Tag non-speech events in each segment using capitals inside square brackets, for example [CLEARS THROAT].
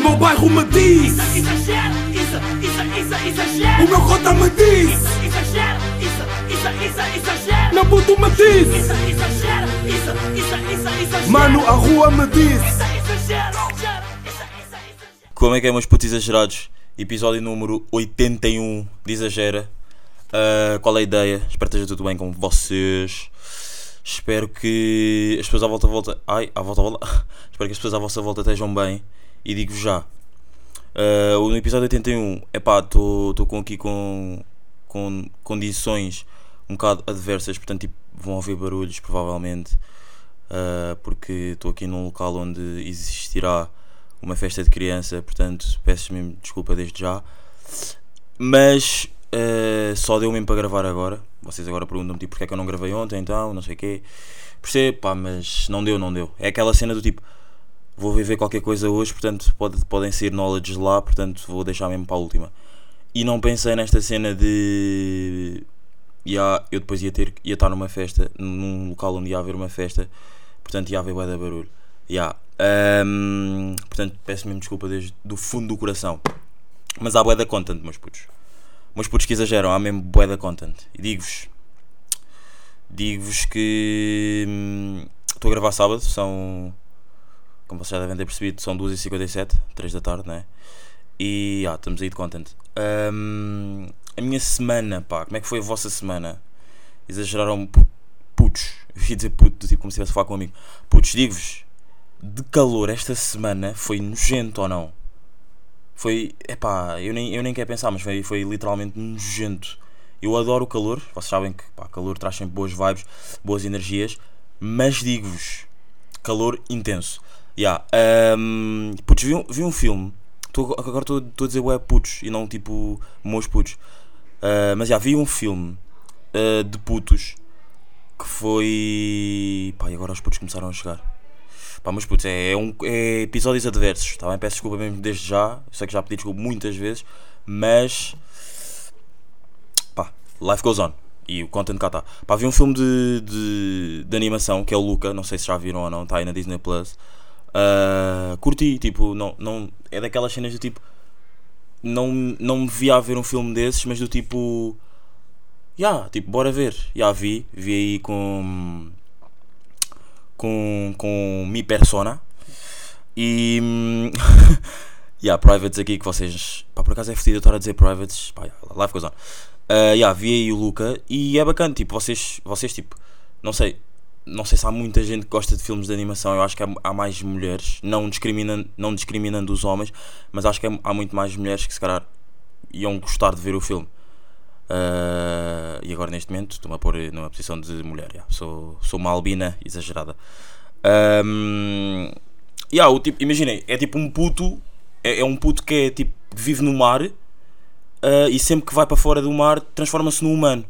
meu bairro me diz Isso, exagero, isso, isso, isso, exagero O meu cota me diz Isso, exagero, isso, isso, isso, exagero Meu puto me diz Isso, exagero, isso, isso, isso, exagero Mano, a rua me diz Isso, exagero, Como é que é, meus putos exagerados? Episódio número 81 de Exagera. Ah, qual é a ideia? Espero que esteja tudo bem com vocês. Espero que as pessoas à volta volta. Ai, à volta volta. [LAUGHS] Espero que as pessoas à vossa volta estejam bem. E digo-vos já. ah, no episódio 81, epá, estou com aqui com, com condições um bocado adversas, portanto tipo, vão ouvir barulhos provavelmente. ah, porque estou aqui num local onde existirá uma festa de criança, portanto peço mesmo desculpa desde já. Mas eh, só deu mesmo para gravar agora. Vocês agora perguntam-me tipo, porque é que eu não gravei ontem então, não sei o quê. Percebo, pá, mas não deu, não deu. É aquela cena do tipo, vou viver qualquer coisa hoje, portanto pode, podem sair knowledge lá, portanto vou deixar mesmo para a última. E não pensei nesta cena de. Ya, eu depois ia ter ia estar numa festa, num local onde ia haver uma festa, portanto ia haver bué de barulho. Ya. Ahm, portanto, peço mesmo desculpa desde do fundo do coração. Mas há bué da content, meus putos. Meus putos que exageram, há mesmo bué da content. E digo-vos, digo-vos que hum, estou a gravar sábado, são, como vocês já devem ter percebido, são 2h57, 3 da tarde, né? E ah, estamos aí de content. Hum, a minha semana, pá, como é que foi a vossa semana? Exageraram pu- putos, [LAUGHS] eu ia dizer puto, tipo como se estivesse a falar com um amigo. Putos, digo-vos, de calor esta semana foi nojento ou não? Foi, epá, eu nem, eu nem quero pensar, mas foi, foi literalmente nojento. Eu adoro o calor, vocês sabem que pá, calor traz sempre boas vibes, boas energias, mas digo-vos, calor intenso. Yeah, um, putos, vi um, vi um filme, tô, agora estou a dizer ué putos e não tipo meus putos, Uh, mas já vi um filme uh, de putos que foi. Pá, e agora os putos começaram a chegar. Pá, mas putz, é, é um, é episódios adversos, tá bem? Peço desculpa mesmo desde já. Sei que já pedi desculpa muitas vezes, mas. Pá, life goes on. E o content cá está. Pá, vi um filme de, de, de animação que é o Luca, não sei se já viram ou não, está aí na Disney Plus. Uh, curti, tipo, não, não, é daquelas cenas do tipo. Não, não me via a ver um filme desses, mas do tipo. Ya, yeah, tipo, bora ver. Já yeah, vi, vi aí com com, com Mi Persona e [LAUGHS] hum, yeah, privates aqui que vocês pá, por acaso é fedido eu estar a dizer privates pá, yeah, life goes on uh, yeah, vi aí o Luca e é bacana tipo vocês, vocês tipo não sei não sei se há muita gente que gosta de filmes de animação eu acho que há, há mais mulheres não discriminando, não discriminando os homens mas acho que há muito mais mulheres que se calhar iam gostar de ver o filme Uh, e agora neste momento estou-me a pôr numa posição de mulher. Yeah. Sou, sou uma albina exagerada. Um, yeah, o tipo, imaginem, é tipo um puto. É, é um puto que é tipo que vive no mar uh, e sempre que vai para fora do mar transforma-se num humano.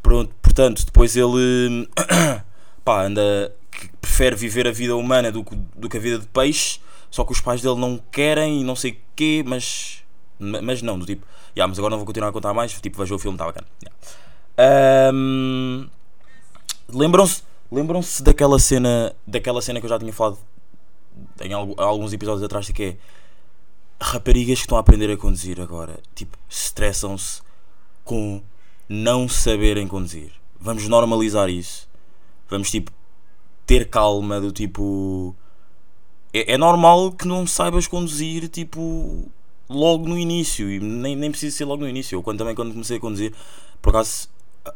Pronto, portanto, depois ele [CLEARS THROAT] pá, anda. Que prefere viver a vida humana do, do que a vida de peixe. Só que os pais dele não querem e não sei o quê, mas. Mas não, do tipo Yeah, mas agora não vou continuar a contar mais. Tipo, vejam o filme, está bacana. Yeah. Um, lembram-se lembram-se daquela cena daquela cena que eu já tinha falado em alguns episódios atrás que é raparigas que estão a aprender a conduzir agora tipo estressam-se com não saberem conduzir vamos normalizar isso vamos tipo ter calma do tipo é, é normal que não saibas conduzir tipo logo no início, e nem, nem precisa ser logo no início. Eu quando, também quando comecei a conduzir, por acaso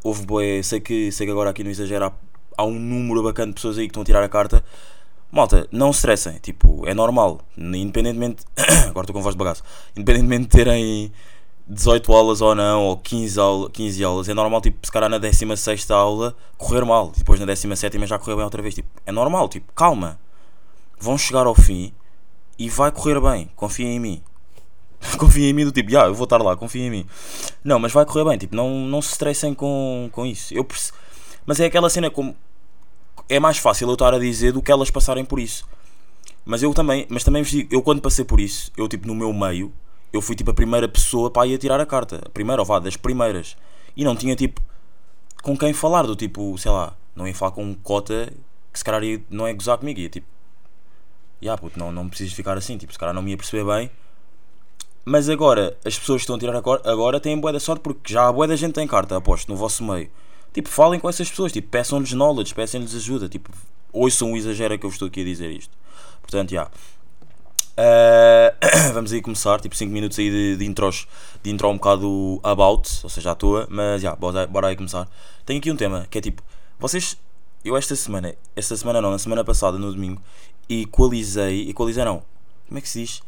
houve boé, sei que, sei que agora aqui no exagero há, há, um número bacana de pessoas aí que estão a tirar a carta. Malta, não se estressem, tipo, é normal, independentemente, [COUGHS] agora estou com voz de bagaço, independentemente de terem 18 aulas ou não, ou 15, aula, 15 aulas, é normal, tipo, se calhar na 16 aula correr mal, depois na 17 já correr bem outra vez, tipo, é normal, tipo, calma, vão chegar ao fim e vai correr bem, confiem em mim, [LAUGHS] confia em mim do tipo, yeah, eu vou estar lá, confia em mim. Não, mas vai correr bem, tipo, não, não se estressem com, com isso. Eu perce... Mas é aquela cena como é mais fácil eu estar a dizer do que elas passarem por isso. Mas eu também, mas também vos digo, eu quando passei por isso, eu tipo no meu meio, eu fui tipo a primeira pessoa para ir a tirar a carta. A primeira, ou vá, das primeiras. E não tinha tipo com quem falar, do tipo, sei lá, não ia falar com um cota que se calhar ia, não é gozar comigo, ia tipo Ya puto, não, não precisas ficar assim, tipo, se calhar não me ia perceber bem. Mas agora, as pessoas que estão a tirar agora, agora têm boa da sorte porque já há boa da gente tem carta, aposto, no vosso meio. Tipo, falem com essas pessoas, tipo, peçam-lhes knowledge, peçam-lhes ajuda, tipo, ouçam o exagero que eu estou aqui a dizer isto. Portanto, já. Uh, [COUGHS] vamos aí começar, tipo 5 minutos aí de, de intros, de intro um bocado about, ou seja, à toa, mas já, bora, bora aí começar. Tenho aqui um tema que é tipo, vocês, eu esta semana, esta semana não, na semana passada, no domingo, equalizei, equalizei não, como é que se diz?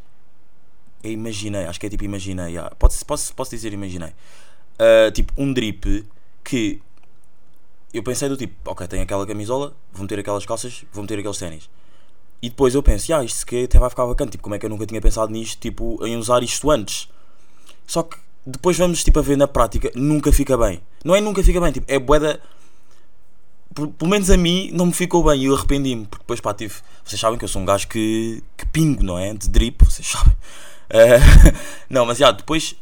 Eu imaginei, acho que é tipo imaginei, já. Posso, posso, posso dizer imaginei. Uh, tipo, um drip que eu pensei do tipo, ok, tenho aquela camisola, vou meter aquelas calças, vou meter aqueles ténis. E depois eu penso, ah, isto que até vai ficar bacana, tipo, como é que eu nunca tinha pensado nisto, tipo, em usar isto antes. Só que depois vamos, tipo, a ver na prática, nunca fica bem. Não é nunca fica bem, tipo, é boeda... Pelo menos a mim não me ficou bem e eu arrependi-me, porque depois, pá, tive... Vocês sabem que eu sou um gajo que, que pingo, não é? De drip, vocês sabem. Uh, [LAUGHS] não, mas, já, depois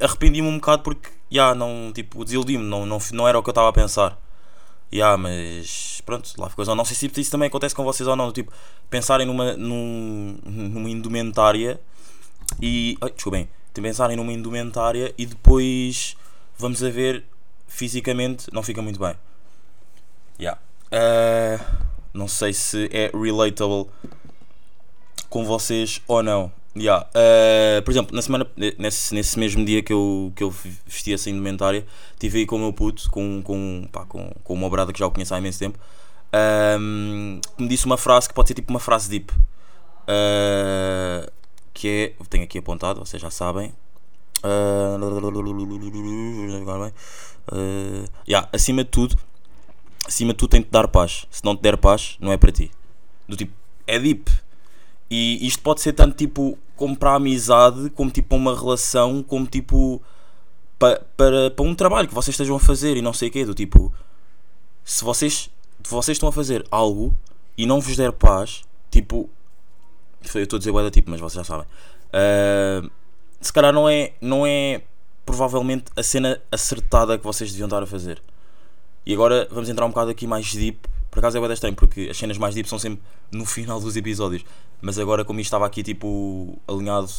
arrependi-me um bocado porque, já, não, tipo, desiludi-me, não, não, não era o que eu estava a pensar. Yeah, mas pronto, lá ficou. Não sei se isso também acontece com vocês ou não. Tipo, pensarem numa, num, [LAUGHS] numa indumentária e. Ai, desculpem. Pensarem numa indumentária e depois vamos a ver fisicamente não fica muito bem. Yeah. Uh, não sei se é relatable com vocês ou não. Yeah. Uh, por exemplo, na semana, nesse, nesse mesmo dia que eu, que eu vesti essa indumentária, estive aí com o meu puto, com, com, pá, com, com uma brada que já o conheço há imenso tempo, um, que me disse uma frase que pode ser tipo uma frase deep. Uh, que é. Tenho aqui apontado, vocês já sabem. Uh, yeah, acima de tudo, acima de tudo tem que dar paz. Se não te der paz, não é para ti. Do tipo, é deep e isto pode ser tanto tipo como para a amizade, como tipo para uma relação, como tipo para, para, para um trabalho que vocês estejam a fazer e não sei o quê. Do tipo, se vocês, vocês estão a fazer algo e não vos der paz, tipo, eu estou a dizer da tipo, mas vocês já sabem. Uh, se calhar não é, não é provavelmente a cena acertada que vocês deviam estar a fazer. E agora vamos entrar um bocado aqui mais deep. Por acaso é bem estranho, porque as cenas mais deep são sempre no final dos episódios. Mas agora, como isto estava aqui tipo alinhado,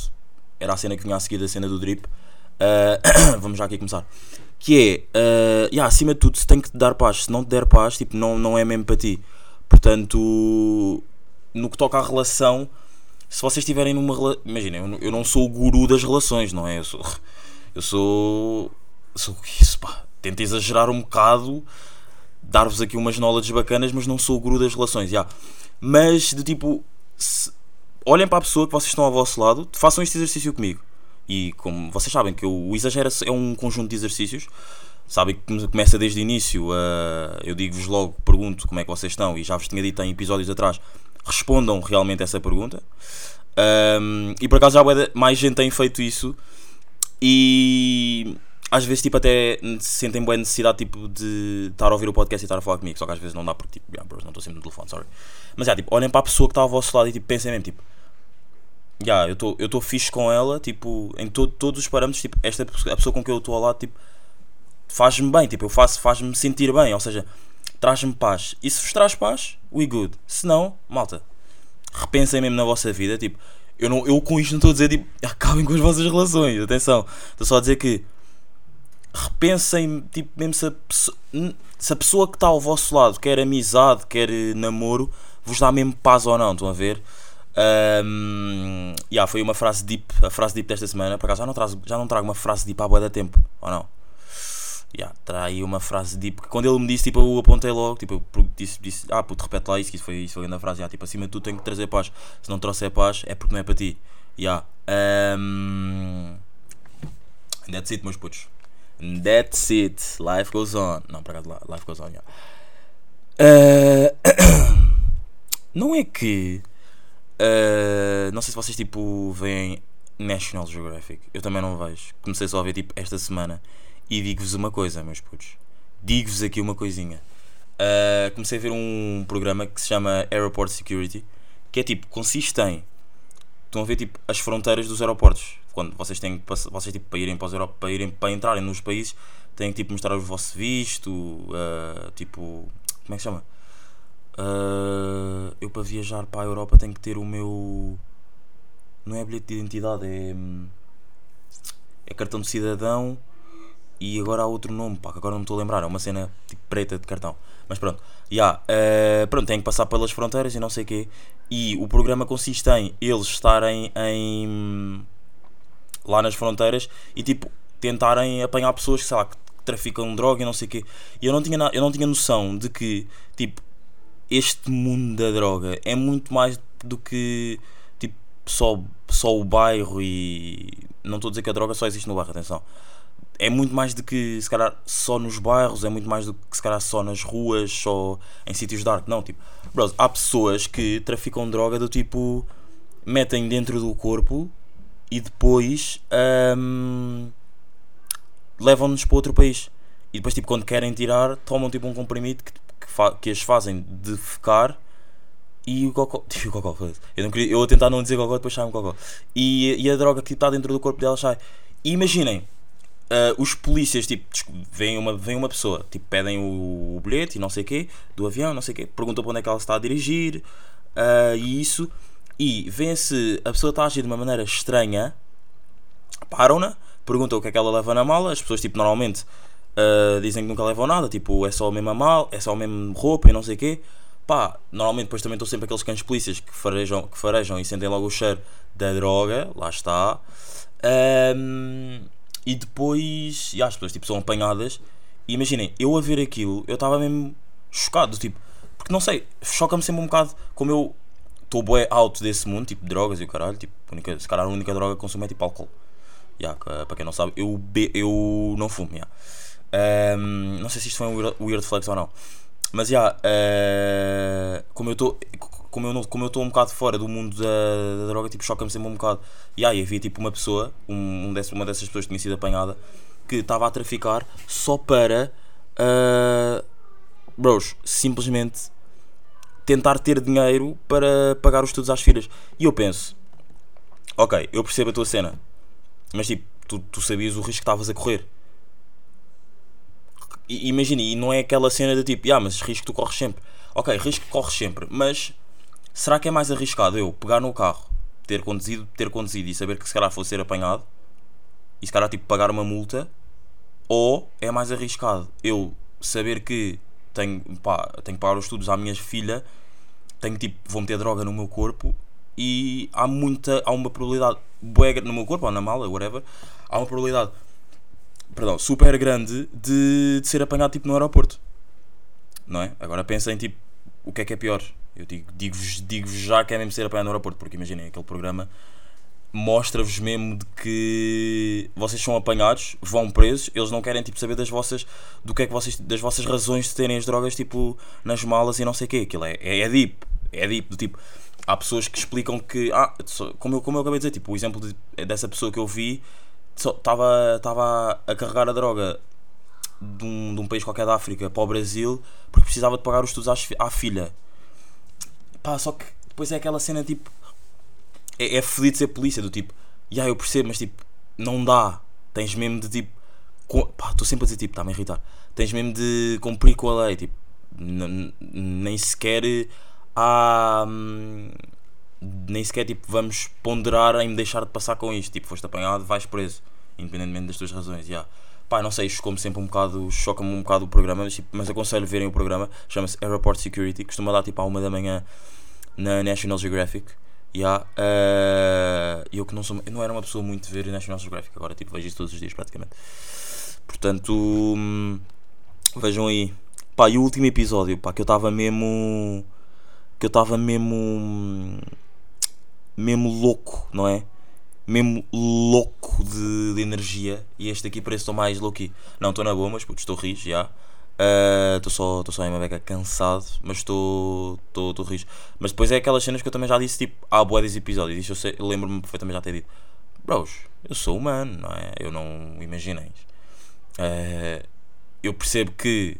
era a cena que vinha a seguir da cena do drip. Uh, [COUGHS] vamos já aqui começar. Que é, uh, yeah, acima de tudo, se tem que te dar paz. Se não te der paz, tipo, não, não é mesmo para ti. Portanto, no que toca à relação, se vocês estiverem numa relação. Imaginem, eu, não sou o guru das relações, não é? Eu sou. [LAUGHS] Eu sou. Sou isso, pá. Tento exagerar um bocado, dar-vos aqui umas knowledge bacanas, mas não sou o guru das relações, já. Yeah. Mas, de tipo, se, olhem para a pessoa que vocês estão ao vosso lado, façam este exercício comigo. E como vocês sabem que o Exagera é um conjunto de exercícios, sabem que começa desde o início. Uh, eu digo-vos logo, pergunto como é que vocês estão, e já vos tinha dito em episódios atrás, respondam realmente essa pergunta. Um, e por acaso já mais gente tem feito isso, e às vezes tipo até sentem boa necessidade tipo, de estar a ouvir o podcast e estar a falar comigo, só que às vezes não dá porque tipo, yeah, bros, não estou sempre no telefone, sorry. Mas é, tipo, olhem para a pessoa que está ao vosso lado e tipo, pensem mesmo, tipo, yeah, eu estou eu fixe com ela, tipo, em to todos os parâmetros, tipo, esta a pessoa com quem eu estou ao lado, tipo, faz-me bem, tipo, eu faço, faz-me sentir bem, ou seja, traz-me paz. E se vos traz paz, we good. Se não, malta, repensem mesmo na vossa vida, tipo, eu, não, eu com isto não estou a dizer, tipo, acabem com as vossas relações, atenção, estou só a dizer que repensem, tipo, mesmo se a, se a pessoa que está ao vosso lado quer amizade, quer namoro, vos dá mesmo paz ou não, estão a ver? Um, yeah, foi uma frase deep, a frase deep desta semana. Por acaso já não, trago, já não trago uma frase deep há boa da tempo, ou não? Yeah, traí uma frase deep que quando ele me disse, tipo, eu apontei logo, tipo, eu disse, disse ah, puto, repete lá isso, que isso foi, isso foi a frase, yeah, tipo, acima de tudo tenho que trazer paz. Se não trouxer paz, é porque não é para ti. Yeah. Um, that's it, meus putos. That's it. Life goes on. Não, por acaso, life goes on, yeah. Uh, [CLEARS THROAT] Não é que. Uh, não sei se vocês tipo veem National Geographic. Eu também não vejo. Comecei só a ver tipo esta semana. E digo-vos uma coisa, meus putos. Digo-vos aqui uma coisinha. Uh, comecei a ver um programa que se chama Airport Security. Que é tipo, consiste em. Estão a ver tipo as fronteiras dos aeroportos. Quando vocês têm que vocês tipo para irem para os aeroportos, para, irem, para entrarem nos países, têm que tipo mostrar o vosso visto, uh, tipo. Como é que chama? ah, eu para viajar para a Europa tenho que ter o meu. Não é bilhete de identidade, é. É cartão de cidadão e agora há outro nome, pá, que agora não me estou a lembrar, é uma cena tipo preta de cartão. Mas pronto, já, eh, pronto, tenho que passar pelas fronteiras e não sei o quê. E o programa consiste em eles estarem em. lá nas fronteiras e tipo tentarem apanhar pessoas que, sei lá, que traficam droga e não sei o quê. E eu não tinha, eu não tinha noção de que, tipo, este mundo da droga é muito mais do que tipo só, só o bairro e não estou a dizer que a droga só existe no bairro, atenção. É muito mais do que se calhar só nos bairros, é muito mais do que se calhar só nas ruas, só em sítios dark. Não, tipo, bros, há pessoas que traficam droga do tipo metem dentro do corpo e depois hum, levam-nos para outro país. E depois, tipo, quando querem tirar, tomam tipo um comprimido que, que, que as fazem defecar e o cocó. [LAUGHS] E o cocó. Eu, não queria, eu vou tentar não dizer cocó, depois sai um cocó. E, e a droga que está dentro do corpo delas sai. E imaginem, ah, os polícias, tipo, vem uma, vem uma pessoa, tipo, pedem o, o bilhete e não sei o quê, do avião, não sei o quê, perguntam para onde é que ela está a dirigir ah, e isso. E vêem se a pessoa está a agir de uma maneira estranha, param-na, perguntam o que é que ela leva na mala, as pessoas, tipo, normalmente Uh, dizem que nunca levam nada, tipo, é só a mesma mal, é só a mesma roupa e não sei o quê. Pá, normalmente depois também estão sempre aqueles cães polícias que farejam, que farejam e sentem logo o cheiro da droga, lá está. Um, e depois, e as pessoas tipo, são apanhadas. E imaginem, eu a ver aquilo, eu estava mesmo chocado, tipo, porque não sei, choca-me sempre um bocado como eu estou bué out desse mundo, tipo, drogas e o caralho, tipo, única, se calhar a única droga que consumo é tipo álcool. Yeah, para quem não sabe, eu, be, eu não fumo, yeah. Um, não sei se isto foi um weird, flex ou não. Mas já, eh, como eu estou como eu não- como eu estou um bocado fora do mundo da, da droga, tipo, choca-me sempre um bocado. E aí havia tipo uma pessoa, um, um desse- uma dessas pessoas que tinha sido apanhada, que estava a traficar só para eh, bros, simplesmente tentar ter dinheiro para pagar os estudos às filhas. E eu penso, ok, eu percebo a tua cena, mas tipo, tu, tu sabias o risco que estavas a correr. Imagina, e não é aquela cena de tipo, ah, mas risco tu corres sempre. Ok, risco corres sempre, mas será que é mais arriscado eu pegar no carro, ter conduzido, ter conduzido e saber que se calhar vou ser apanhado e se calhar tipo pagar uma multa? Ou é mais arriscado eu saber que tenho, pá, tenho que pagar os estudos à minha filha, tenho tipo, vou meter droga no meu corpo e há muita, há uma probabilidade, bué no meu corpo ou na mala, whatever, há uma probabilidade perdão, super grande de, de ser apanhado tipo no aeroporto. Não é? Agora pensem tipo, o que é que é pior? Eu digo- digo-vos digo já que é mesmo ser apanhado no aeroporto, porque imaginem, aquele programa mostra-vos mesmo de que vocês são apanhados, vão presos, eles não querem tipo saber das vossas do que é que vocês das vossas razões de terem as drogas tipo nas malas e não sei o quê. Aquilo é, é, é deep, é deep do tipo há pessoas que explicam que ah, como eu, como eu acabei de dizer, tipo, o exemplo de- dessa pessoa que eu vi estava estava a carregar a droga de um, de um país qualquer da África para o Brasil porque precisava de pagar os estudos fi- à filha. Pá, só que depois é aquela cena tipo. É, é fodido ser polícia, do tipo. Já eu percebo, mas tipo, não dá. Tens mesmo de tipo. co- Pá, estou sempre a dizer tipo, está-me a irritar. Tens mesmo de cumprir com a lei, tipo. Nem sequer há. hum, Nem sequer tipo, vamos ponderar em me deixar de passar com isto. Tipo, foste apanhado, vais preso. Independentemente das tuas razões, já. Pá, não sei, chocou-me sempre um bocado, choca-me um bocado o programa, mas, tipo, mas aconselho verem o programa, chama-se Airport Security, costuma dar tipo à uma da manhã na National Geographic. Yeah, eh, eu que não sou, eu não era uma pessoa muito de ver National Geographic, agora tipo vejo isso todos os dias praticamente. Portanto, hum, vejam aí. Pá, e o último episódio, pá, que eu estava mesmo. Que eu estava mesmo. Mesmo louco, não é? Mesmo louco de, de energia. E este aqui parece que estou mais low-key. Não, estou na boa, mas estou rijo, já. Estou só, estou só em uma beca cansado, mas estou estou rijo. Mas depois é aquelas cenas que eu também já disse, tipo, há boa desse episódio. Isso eu, eu lembro-me perfeitamente já ter dito. Bros, eu sou humano, não é? Eu não imagineis. Eh, eu percebo que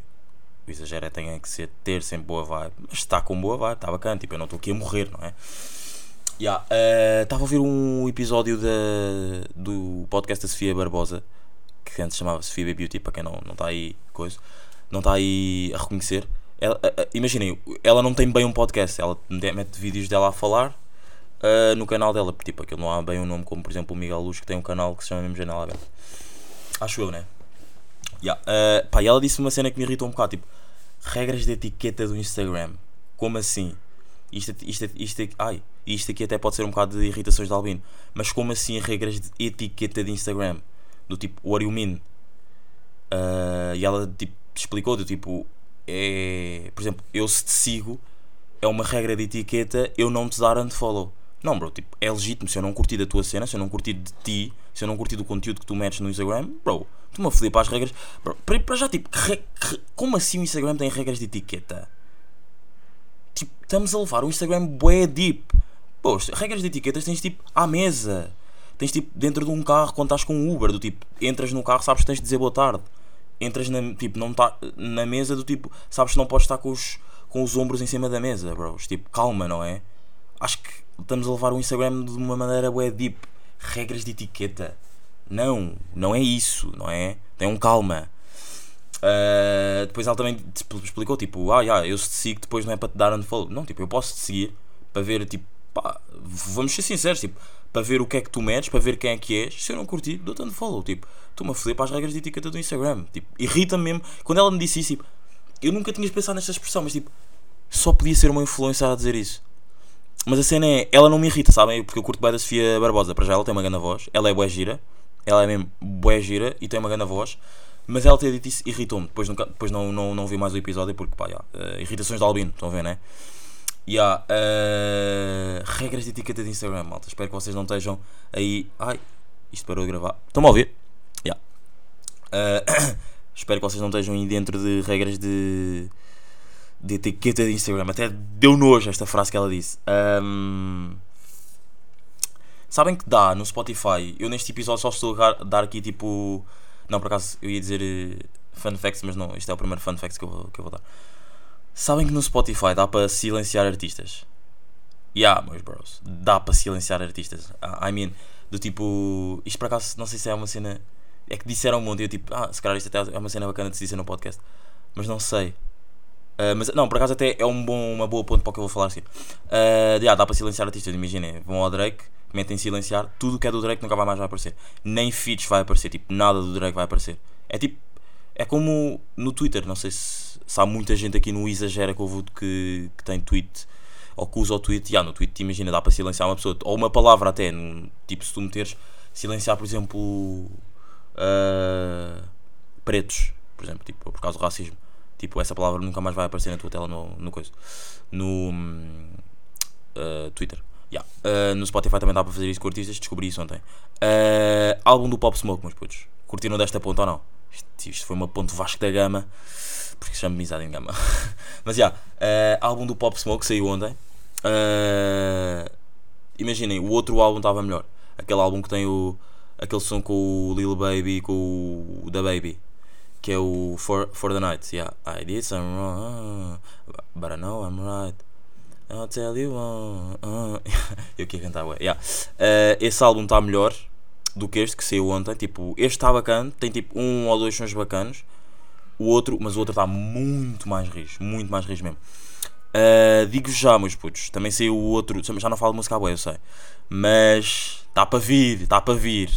o exagero é que ser ter sempre boa vibe, mas está com boa vibe, está bacana. Tipo, eu não estou aqui a morrer, não é? Estava a ouvir um episódio da, do podcast da Sofia Barbosa, que antes chamava Sofia Beauty, para quem não está aí, coisa, não está aí a reconhecer. ela- a- a- Imaginem, ela não tem bem um podcast, ela mete vídeos dela a falar no canal dela, tipo, aquilo não há bem um nome como por exemplo o Miguel Luz que tem um canal que se chama mesmo Janela Aberta. Acho eu, né? Yeah. ah, pá, e ela disse uma cena que me irritou um bocado, tipo, regras de etiqueta do Instagram. Como assim? Isto, isto, isto, ai, isto aqui até pode ser um bocado de irritações de Albino. Mas como assim regras de etiqueta de Instagram? Do tipo, what do you mean? Ah, e ela tipo, explicou do tipo, é, por exemplo, eu se te sigo, é uma regra de etiqueta eu não te dar unfollow. Não, bro, tipo, é legítimo. Se eu não curtir da tua cena, se eu não curtir de ti, se eu não curtir do conteúdo que tu metes no Instagram, bro, tu-me a foder para as regras. Bro, para, já, tipo, re- que- como assim o Instagram tem regras de etiqueta? Tipo, estamos a levar o Instagram bué deep. Pô, as regras de etiquetas tens tipo à mesa. Tens tipo dentro de um carro quando estás com um Uber, do tipo, entras no carro, sabes que tens de dizer boa tarde. Entras na, tipo, não tá, na mesa do tipo, sabes que não podes estar com os, com os ombros em cima da mesa, bros. Tipo, calma, não é? Acho que estamos a levar o Instagram de uma maneira bué deep. Regras de etiqueta. Não, não é isso, não é? Tem um calma. Uh, depois ela também explicou, tipo, ah, yeah, eu se te sigo depois não é para te dar unfollow. Não, tipo, eu posso te seguir para ver, tipo, pá, vamos ser sinceros, tipo, para ver o que é que tu metes, para ver quem é que és. Se eu não curtir, dou-te unfollow, tipo, estou-me a foder para as regras de etiqueta do Instagram. Tipo, irrita-me mesmo. Quando ela me disse isso, tipo, eu nunca tinha pensado nesta expressão, mas tipo, só podia ser uma influencer a dizer isso. Mas a cena é, ela não me irrita, sabem? Porque eu curto bem da Sofia Barbosa. Para já ela tem uma grande voz, ela é bué gira, ela é mesmo bué gira e tem uma grande voz. Mas ela ter dito isso irritou-me. Depois, nunca, depois não, não, não vi mais o episódio porque, pá, yeah, eh, irritações de Albino, estão a ver, né? Yeah, eh, regras de etiqueta de Instagram, malta. Espero que vocês não estejam aí. Ai, isto parou de gravar. Estão-me a ouvir? Yeah. Eh, [COUGHS] espero que vocês não estejam aí dentro de regras de, de etiqueta de Instagram. Até deu nojo esta frase que ela disse. Ahm, sabem que dá no Spotify? Eu neste episódio só estou a dar- aqui tipo. Não, por acaso eu ia dizer eh, fun facts, mas não, isto é o primeiro fun fact que eu, vou- que eu vou dar. Sabem que no Spotify dá para silenciar artistas? Yeah, meus bros, dá para silenciar artistas. Ah, I mean, do tipo. Isto por acaso, não sei se é uma cena. É que disseram um monte e eu tipo, ah, se calhar isto até é uma cena bacana de se dizer no podcast. Mas não sei. Ah, mas não, por acaso até é um bom, uma boa ponto para o que eu vou falar assim. Uh, yeah, dá para silenciar artistas, imaginem. Vão ao Drake, metem silenciar, tudo que é do Drake nunca vai mais vai aparecer. Nem feats vai aparecer, tipo, nada do Drake vai aparecer. É tipo, é como no Twitter, não sei se, se há muita gente aqui no Exagera que ouve que, que tem tweet ou que usa o tweet. Yeah, no tweet, imagina, dá para silenciar uma pessoa, ou uma palavra até, tipo, se tu meteres silenciar, por exemplo, uh, pretos, por exemplo, tipo, por causa do racismo. Tipo, essa palavra nunca mais vai aparecer na tua tela no, no coisa. No uh, Twitter. Yeah. Uh, no Spotify também dá para fazer isso com artistas, descobri isso ontem. Álbum do Pop Smoke, meus putos. Curtiram desta ponta ou não? Isto, isto foi uma ponte Vasco da Gama, porque chama Amizade em Gama. [LAUGHS] Mas já, yeah, uh, álbum do Pop Smoke saiu ontem. Uh, imaginem, o outro álbum estava melhor. Aquele álbum que tem o. aquele som com o Lil Baby e com o Da Baby que é o For, For the Night. Yeah, I did some wrong, but I know I'm right. I'll tell you. Uh. [LAUGHS] Eu queria cantar, ué. Yeah. Uh, esse álbum está melhor do que este que saiu ontem. Tipo, este está bacana, tem tipo um ou dois sons bacanos. O outro, mas o outro está muito mais rijo, muito mais rijo mesmo. Uh, digo já, meus putos, também saiu o outro. Já não falo de música boa, eu sei, mas está para vir, está para vir.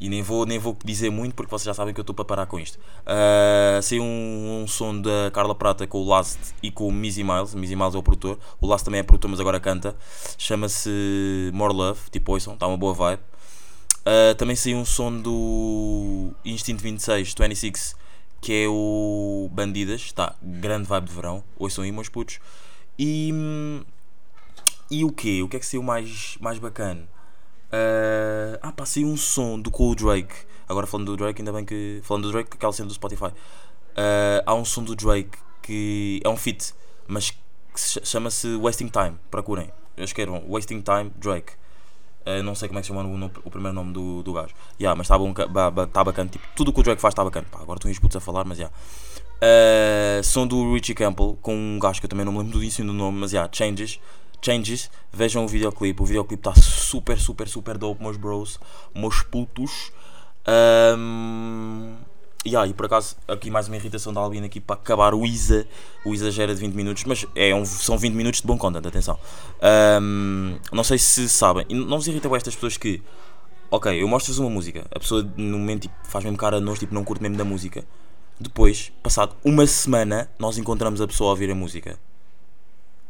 E nem vou, nem vou dizer muito porque vocês já sabem que eu estou para parar com isto. Uh, saiu um, um som da Carla Prata com o Last e com o Mizzy Miles. Mizzy Miles é o produtor. O Last também é produtor, mas agora canta. Chama-se More Love. Tipo, ouçam, está uma boa vibe. Uh, também saiu um som do Instinto 26, 26, que é o Bandidas. Está grande vibe de verão. Ouçam aí, meus putos. E. E o quê? O que é que saiu mais, mais bacana? Uh, ah, pá, saiu um som do com o Drake. Agora falando do Drake, ainda bem que. Falando do Drake, aquela cena do Spotify. Uh, há um som do Drake que é um feat, mas que se chama-se Wasting Time. Procurem. Escrevam Wasting Time Drake. Uh, não sei como é que se chama o, no- o primeiro nome do, do gajo. Yeah, mas está ba- ba- tá bacana. Tipo, tudo o que o Drake faz está bacana. Pá, agora estão uns putos a falar, mas já. Yeah. Uh, som do Richie Campbell com um gajo que eu também não me lembro do início do nome, mas já, yeah, Changes. Changes, vejam o videoclipe. O videoclipe está super, super, super dope, meus bros, meus putos. Um, yeah, e por acaso, aqui mais uma irritação da Albina aqui para acabar o Isa. O exagero de 20 minutos, mas é um, são 20 minutos de bom content, atenção. Ahm, não sei se sabem, não vos irrita com estas pessoas que, ok, eu mostro-vos uma música, a pessoa no momento tipo, faz mesmo cara a nós, tipo, não curte mesmo da música. Depois, passado uma semana, nós encontramos a pessoa a ouvir a música.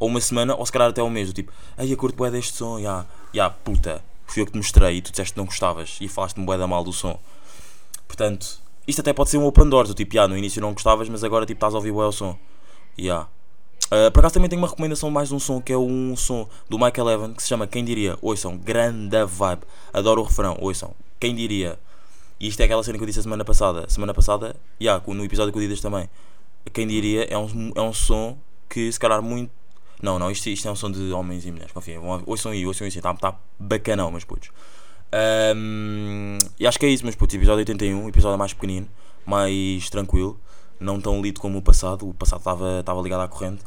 Ou uma semana, ou se calhar até um mês, tipo, ai, eu curto bué deste som, ya, ya, puta, fui eu que te mostrei e tu disseste que não gostavas e falaste-me bué da mal do som. Portanto, isto até pode ser um open door, do tipo, ya, no início não gostavas, mas agora tipo estás a ouvir bué o som. Ya. Uh, por acaso também tenho uma recomendação mais um som que é um som do Michael Evan que se chama Quem Diria, ouçam, grande vibe, adoro o refrão, ouçam, quem diria. E isto é aquela cena que eu disse a semana passada. Semana passada, yeah, no episódio o Didas também. Quem diria é um, é um som que se calhar muito. Não, não, isto, isto é um som de homens e mulheres, confiem. Ouçam aí, ouçam isso, está tá bacanão, meus putos. Ahm, e acho que é isso, meus putos. Episódio 81, episódio mais pequenino, mais tranquilo, não tão lido como o passado. O passado estava ligado à corrente.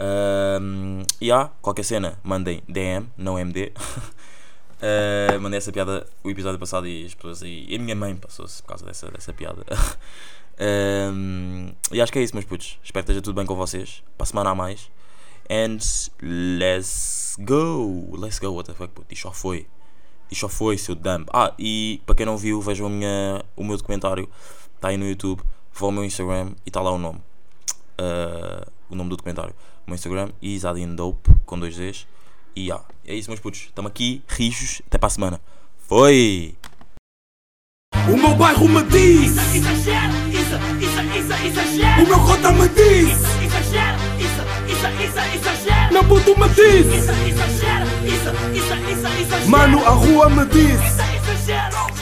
Um, e há, qualquer cena, mandem DM, não MD. Uh, [LAUGHS] mandei essa piada o episódio passado e as pessoas aí. E a minha mãe passou-se por causa dessa, dessa piada. [LAUGHS] Um, e acho que é isso, meus putos. Espero que esteja tudo bem com vocês. Para a semana a mais. And let's go! Let's go, what the fuck, puto. Isto já foi. Isto já foi, seu dumb. Ah, e para quem não viu, vejam a minha, o meu documentário. Está aí no YouTube. Vão ao meu Instagram e está lá o nome. Uh, o nome do documentário. O meu Instagram, Isadin Dope, com dois Ds. E ah, é isso, meus putos. Estamos aqui, rijos. Até para a semana. Foi! O meu bairro me diz, Exagera, isso, isso, isso, exagera. o meu cota me diz, Exagera, isso, isso, isso, exagera. meu puto me diz, Isso, exagera, mano a rua me. Isso, exagera.